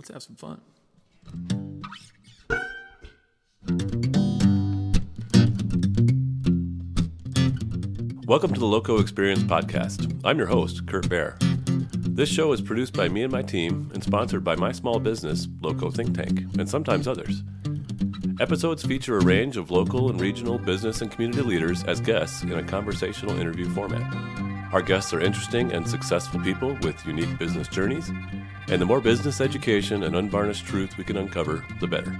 Let's have some fun. Welcome to the Loco Experience Podcast. I'm your host, Kurt Bear. This show is produced by me and my team and sponsored by my small business, Loco Think Tank, and sometimes others. Episodes feature a range of local and regional business and community leaders as guests in a conversational interview format. Our guests are interesting and successful people with unique business journeys, and the more business education and unvarnished truth we can uncover, the better.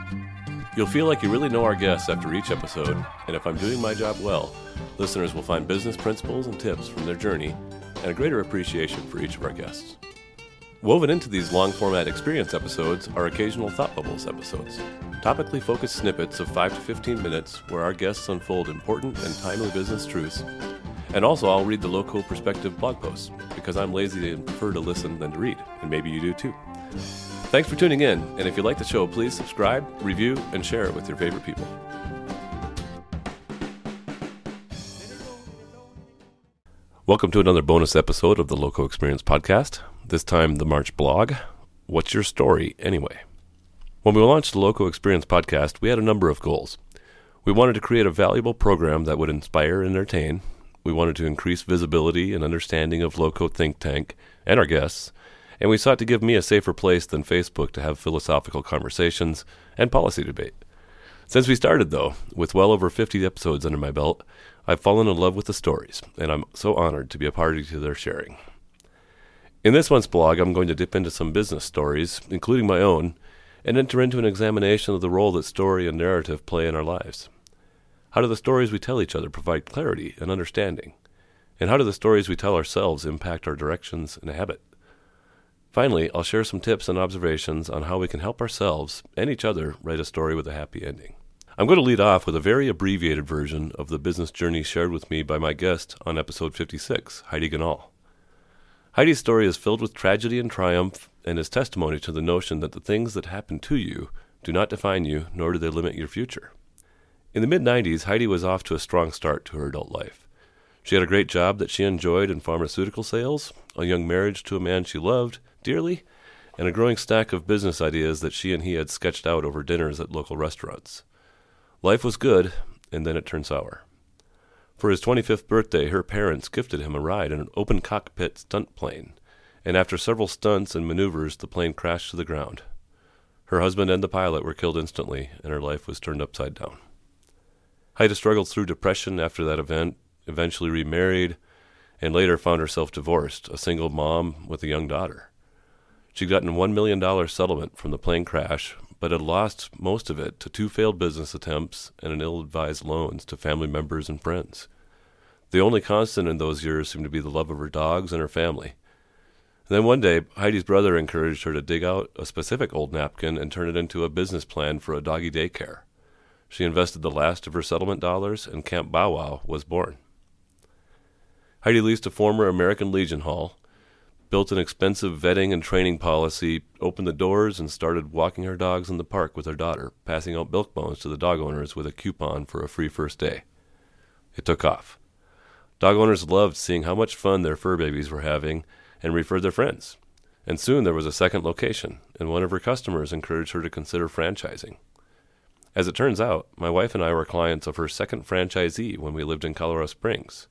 You'll feel like you really know our guests after each episode, and if I'm doing my job well, listeners will find business principles and tips from their journey and a greater appreciation for each of our guests. Woven into these long format experience episodes are occasional Thought Bubbles episodes, topically focused snippets of 5 to 15 minutes where our guests unfold important and timely business truths. And also, I'll read the local perspective blog posts because I'm lazy and prefer to listen than to read, and maybe you do too. Thanks for tuning in, and if you like the show, please subscribe, review, and share it with your favorite people. Welcome to another bonus episode of the Loco Experience Podcast. This time, the March blog. What's your story, anyway? When we launched the Loco Experience Podcast, we had a number of goals. We wanted to create a valuable program that would inspire and entertain. We wanted to increase visibility and understanding of Loco Think Tank and our guests and we sought to give me a safer place than Facebook to have philosophical conversations and policy debate. Since we started, though, with well over 50 episodes under my belt, I've fallen in love with the stories, and I'm so honored to be a party to their sharing. In this month's blog, I'm going to dip into some business stories, including my own, and enter into an examination of the role that story and narrative play in our lives. How do the stories we tell each other provide clarity and understanding? And how do the stories we tell ourselves impact our directions and habit? Finally, I'll share some tips and observations on how we can help ourselves and each other write a story with a happy ending. I'm going to lead off with a very abbreviated version of the business journey shared with me by my guest on episode 56, Heidi Ganahl. Heidi's story is filled with tragedy and triumph and is testimony to the notion that the things that happen to you do not define you, nor do they limit your future. In the mid 90s, Heidi was off to a strong start to her adult life. She had a great job that she enjoyed in pharmaceutical sales, a young marriage to a man she loved, dearly, and a growing stack of business ideas that she and he had sketched out over dinners at local restaurants. Life was good, and then it turned sour. For his 25th birthday, her parents gifted him a ride in an open cockpit stunt plane, and after several stunts and maneuvers, the plane crashed to the ground. Her husband and the pilot were killed instantly, and her life was turned upside down. Heidi struggled through depression after that event, eventually remarried, and later found herself divorced, a single mom with a young daughter. She'd gotten a $1 million settlement from the plane crash, but had lost most of it to two failed business attempts and an ill advised loans to family members and friends. The only constant in those years seemed to be the love of her dogs and her family. Then one day, Heidi's brother encouraged her to dig out a specific old napkin and turn it into a business plan for a doggy daycare. She invested the last of her settlement dollars, and Camp Bow Wow was born. Heidi leased a former American Legion hall, built an expensive vetting and training policy, opened the doors, and started walking her dogs in the park with her daughter, passing out milk bones to the dog owners with a coupon for a free first day. It took off. Dog owners loved seeing how much fun their fur babies were having and referred their friends. And soon there was a second location, and one of her customers encouraged her to consider franchising. As it turns out, my wife and I were clients of her second franchisee when we lived in Colorado Springs.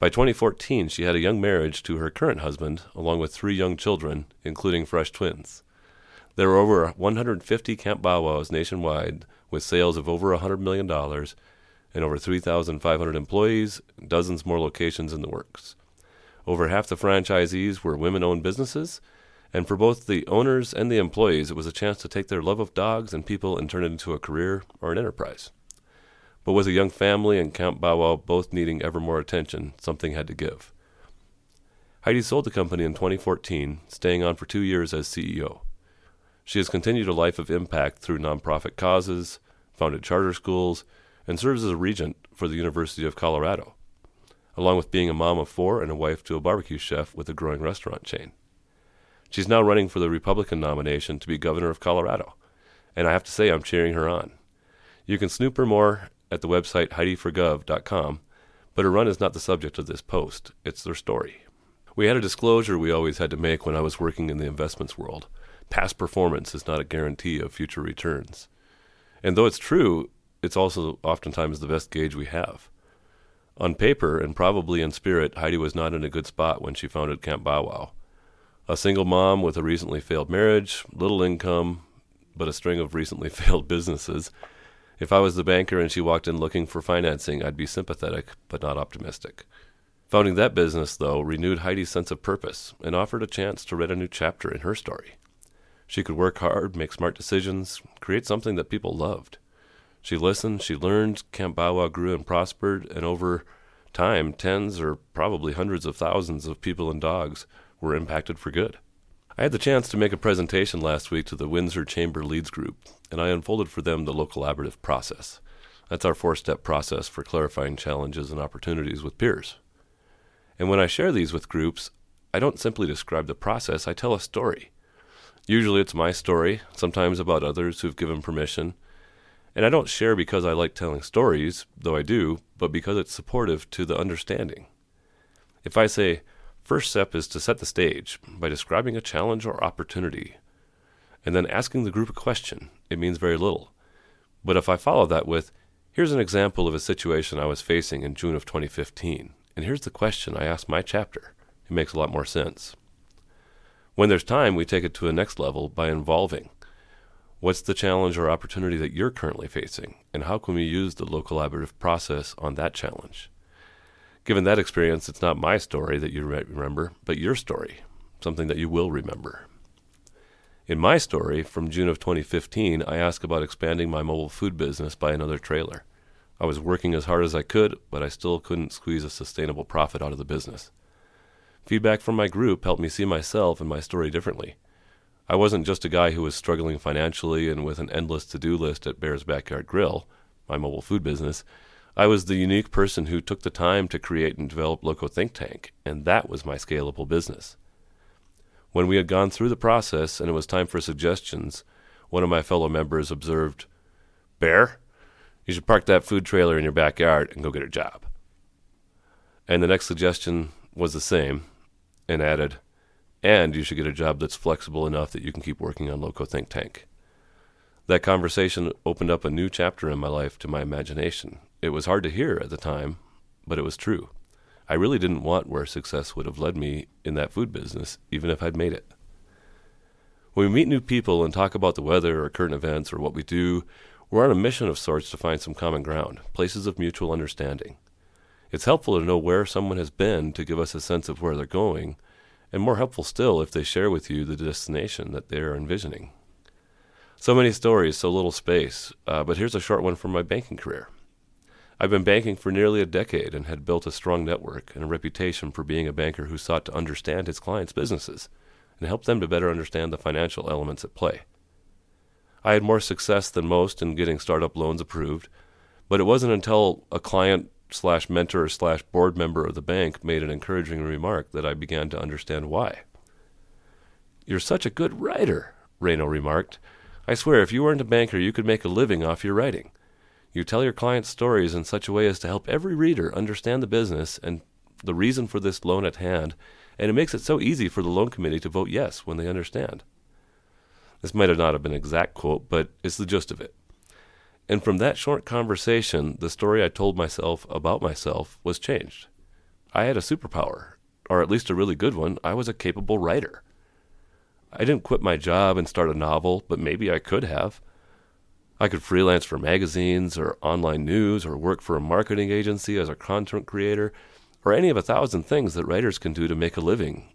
By 2014, she had a young marriage to her current husband, along with three young children, including fresh twins. There were over 150 Camp Bow Wows nationwide, with sales of over $100 million and over 3,500 employees, dozens more locations in the works. Over half the franchisees were women owned businesses, and for both the owners and the employees, it was a chance to take their love of dogs and people and turn it into a career or an enterprise. But with a young family and Camp Bow Wow both needing ever more attention, something had to give. Heidi sold the company in 2014, staying on for two years as CEO. She has continued a life of impact through nonprofit causes, founded charter schools, and serves as a regent for the University of Colorado, along with being a mom of four and a wife to a barbecue chef with a growing restaurant chain. She's now running for the Republican nomination to be governor of Colorado, and I have to say I'm cheering her on. You can snoop her more at the website HeidiForGov.com, but her run is not the subject of this post, it's their story. We had a disclosure we always had to make when I was working in the investments world. Past performance is not a guarantee of future returns. And though it's true, it's also oftentimes the best gauge we have. On paper, and probably in spirit, Heidi was not in a good spot when she founded Camp Bow Wow. A single mom with a recently failed marriage, little income, but a string of recently failed businesses. If I was the banker and she walked in looking for financing, I'd be sympathetic, but not optimistic. Founding that business, though, renewed Heidi's sense of purpose and offered a chance to write a new chapter in her story. She could work hard, make smart decisions, create something that people loved. She listened, she learned, Camp Bow Wow grew and prospered, and over time, tens or probably hundreds of thousands of people and dogs were impacted for good. I had the chance to make a presentation last week to the Windsor Chamber Leads Group, and I unfolded for them the local collaborative process. That's our four step process for clarifying challenges and opportunities with peers. And when I share these with groups, I don't simply describe the process, I tell a story. Usually it's my story, sometimes about others who've given permission, and I don't share because I like telling stories, though I do, but because it's supportive to the understanding. If I say, first step is to set the stage by describing a challenge or opportunity, and then asking the group a question, it means very little. But if I follow that with, here's an example of a situation I was facing in June of 2015, and here's the question I asked my chapter, it makes a lot more sense. When there's time, we take it to a next level by involving. What's the challenge or opportunity that you're currently facing, and how can we use the low collaborative process on that challenge? Given that experience, it's not my story that you might remember, but your story, something that you will remember. In my story from June of 2015, I asked about expanding my mobile food business by another trailer. I was working as hard as I could, but I still couldn't squeeze a sustainable profit out of the business. Feedback from my group helped me see myself and my story differently. I wasn't just a guy who was struggling financially and with an endless to do list at Bear's Backyard Grill, my mobile food business. I was the unique person who took the time to create and develop Loco Think Tank, and that was my scalable business. When we had gone through the process and it was time for suggestions, one of my fellow members observed, Bear, you should park that food trailer in your backyard and go get a job. And the next suggestion was the same and added, and you should get a job that's flexible enough that you can keep working on Loco Think Tank. That conversation opened up a new chapter in my life to my imagination. It was hard to hear at the time, but it was true. I really didn't want where success would have led me in that food business, even if I'd made it. When we meet new people and talk about the weather or current events or what we do, we're on a mission of sorts to find some common ground, places of mutual understanding. It's helpful to know where someone has been to give us a sense of where they're going and more helpful still if they share with you the destination that they are envisioning. So many stories, so little space, uh, but here's a short one from my banking career. I've been banking for nearly a decade and had built a strong network and a reputation for being a banker who sought to understand his clients' businesses and help them to better understand the financial elements at play. I had more success than most in getting startup loans approved, but it wasn't until a client slash mentor slash board member of the bank made an encouraging remark that I began to understand why. You're such a good writer, Reno remarked. I swear, if you weren't a banker, you could make a living off your writing. You tell your clients stories in such a way as to help every reader understand the business and the reason for this loan at hand, and it makes it so easy for the loan committee to vote yes when they understand. This might have not have been an exact quote, but it's the gist of it. And from that short conversation, the story I told myself about myself was changed. I had a superpower, or at least a really good one. I was a capable writer. I didn't quit my job and start a novel, but maybe I could have. I could freelance for magazines or online news or work for a marketing agency as a content creator or any of a thousand things that writers can do to make a living.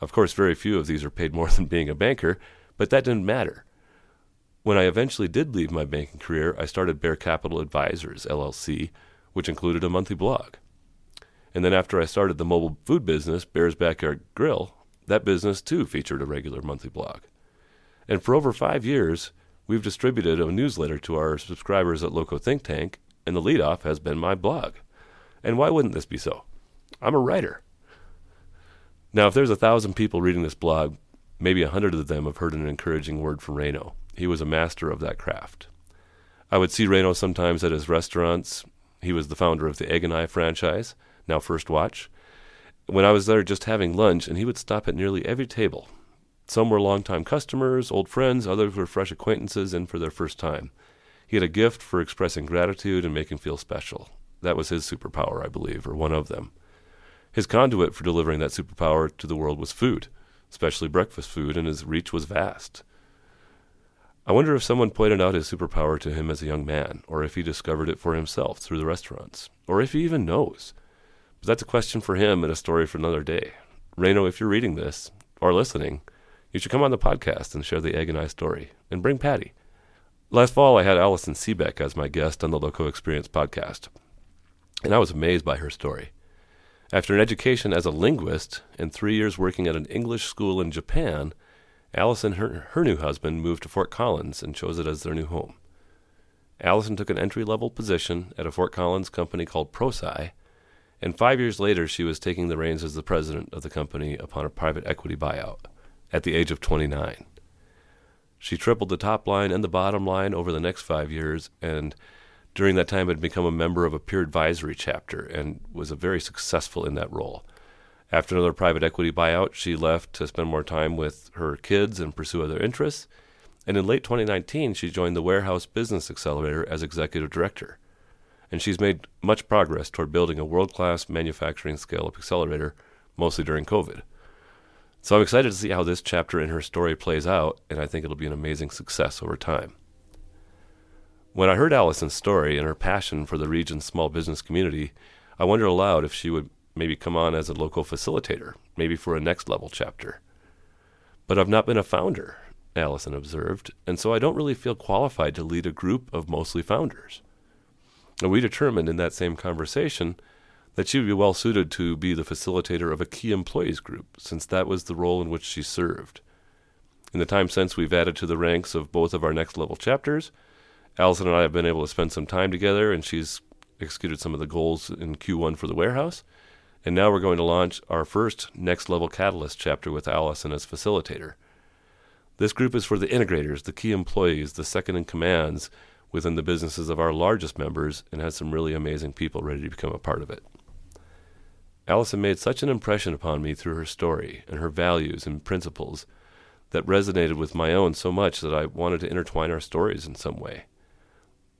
Of course, very few of these are paid more than being a banker, but that didn't matter. When I eventually did leave my banking career, I started Bear Capital Advisors, LLC, which included a monthly blog. And then after I started the mobile food business, Bear's Backyard Grill, that business too featured a regular monthly blog. And for over five years, we've distributed a newsletter to our subscribers at Loco Think Tank, and the leadoff has been my blog. And why wouldn't this be so? I'm a writer. Now, if there's a thousand people reading this blog, maybe a hundred of them have heard an encouraging word from Reno. He was a master of that craft. I would see Reno sometimes at his restaurants. He was the founder of the Egg and I franchise, now First Watch. when I was there just having lunch, and he would stop at nearly every table. Some were longtime customers, old friends, others were fresh acquaintances and for their first time. He had a gift for expressing gratitude and making feel special. That was his superpower, I believe, or one of them. His conduit for delivering that superpower to the world was food, especially breakfast food, and his reach was vast. I wonder if someone pointed out his superpower to him as a young man, or if he discovered it for himself through the restaurants, or if he even knows. But that's a question for him and a story for another day. Reno, if you're reading this or listening, you should come on the podcast and share the Egg and I story, and bring Patty. Last fall, I had Allison Seebeck as my guest on the Loco Experience podcast, and I was amazed by her story. After an education as a linguist and three years working at an English school in Japan, Allison and her, her new husband moved to Fort Collins and chose it as their new home. Allison took an entry level position at a Fort Collins company called ProSci, and five years later she was taking the reins as the president of the company upon a private equity buyout at the age of 29. She tripled the top line and the bottom line over the next five years, and during that time had become a member of a peer advisory chapter and was very successful in that role. After another private equity buyout, she left to spend more time with her kids and pursue other interests. And in late 2019, she joined the Warehouse Business Accelerator as executive director. And she's made much progress toward building a world class manufacturing scale up accelerator, mostly during COVID. So I'm excited to see how this chapter in her story plays out, and I think it'll be an amazing success over time. When I heard Allison's story and her passion for the region's small business community, I wondered aloud if she would maybe come on as a local facilitator, maybe for a next level chapter. But I've not been a founder, Allison observed, and so I don't really feel qualified to lead a group of mostly founders. And we determined in that same conversation that she would be well suited to be the facilitator of a key employees group, since that was the role in which she served. In the time since we've added to the ranks of both of our next level chapters, Allison and I have been able to spend some time together, and she's executed some of the goals in Q1 for the warehouse. And now we're going to launch our first next level catalyst chapter with Allison as facilitator. This group is for the integrators, the key employees, the second in commands within the businesses of our largest members, and has some really amazing people ready to become a part of it. Allison made such an impression upon me through her story and her values and principles that resonated with my own so much that I wanted to intertwine our stories in some way.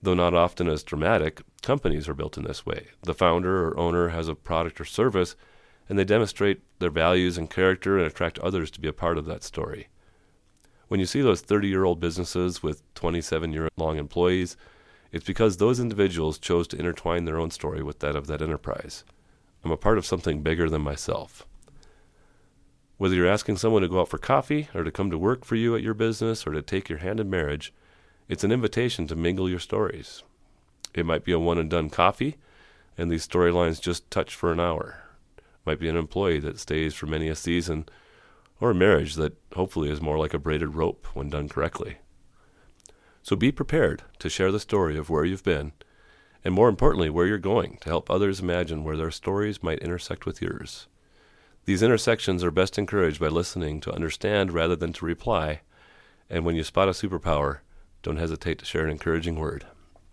Though not often as dramatic, companies are built in this way. The founder or owner has a product or service, and they demonstrate their values and character and attract others to be a part of that story. When you see those 30 year old businesses with 27 year long employees, it's because those individuals chose to intertwine their own story with that of that enterprise. I'm a part of something bigger than myself. Whether you're asking someone to go out for coffee, or to come to work for you at your business, or to take your hand in marriage, it's an invitation to mingle your stories. It might be a one and done coffee, and these storylines just touch for an hour. It might be an employee that stays for many a season, or a marriage that hopefully is more like a braided rope when done correctly. So be prepared to share the story of where you've been and more importantly, where you're going to help others imagine where their stories might intersect with yours. These intersections are best encouraged by listening to understand rather than to reply, and when you spot a superpower, don't hesitate to share an encouraging word.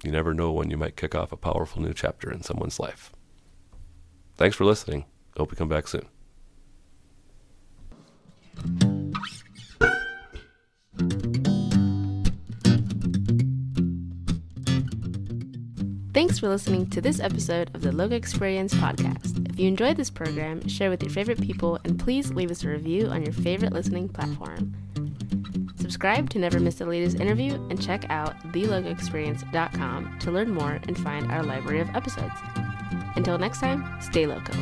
You never know when you might kick off a powerful new chapter in someone's life. Thanks for listening. Hope you come back soon. Thanks for listening to this episode of the Loco Experience podcast. If you enjoyed this program, share with your favorite people and please leave us a review on your favorite listening platform. Subscribe to never miss the latest interview and check out thelocoexperience.com to learn more and find our library of episodes. Until next time, stay loco.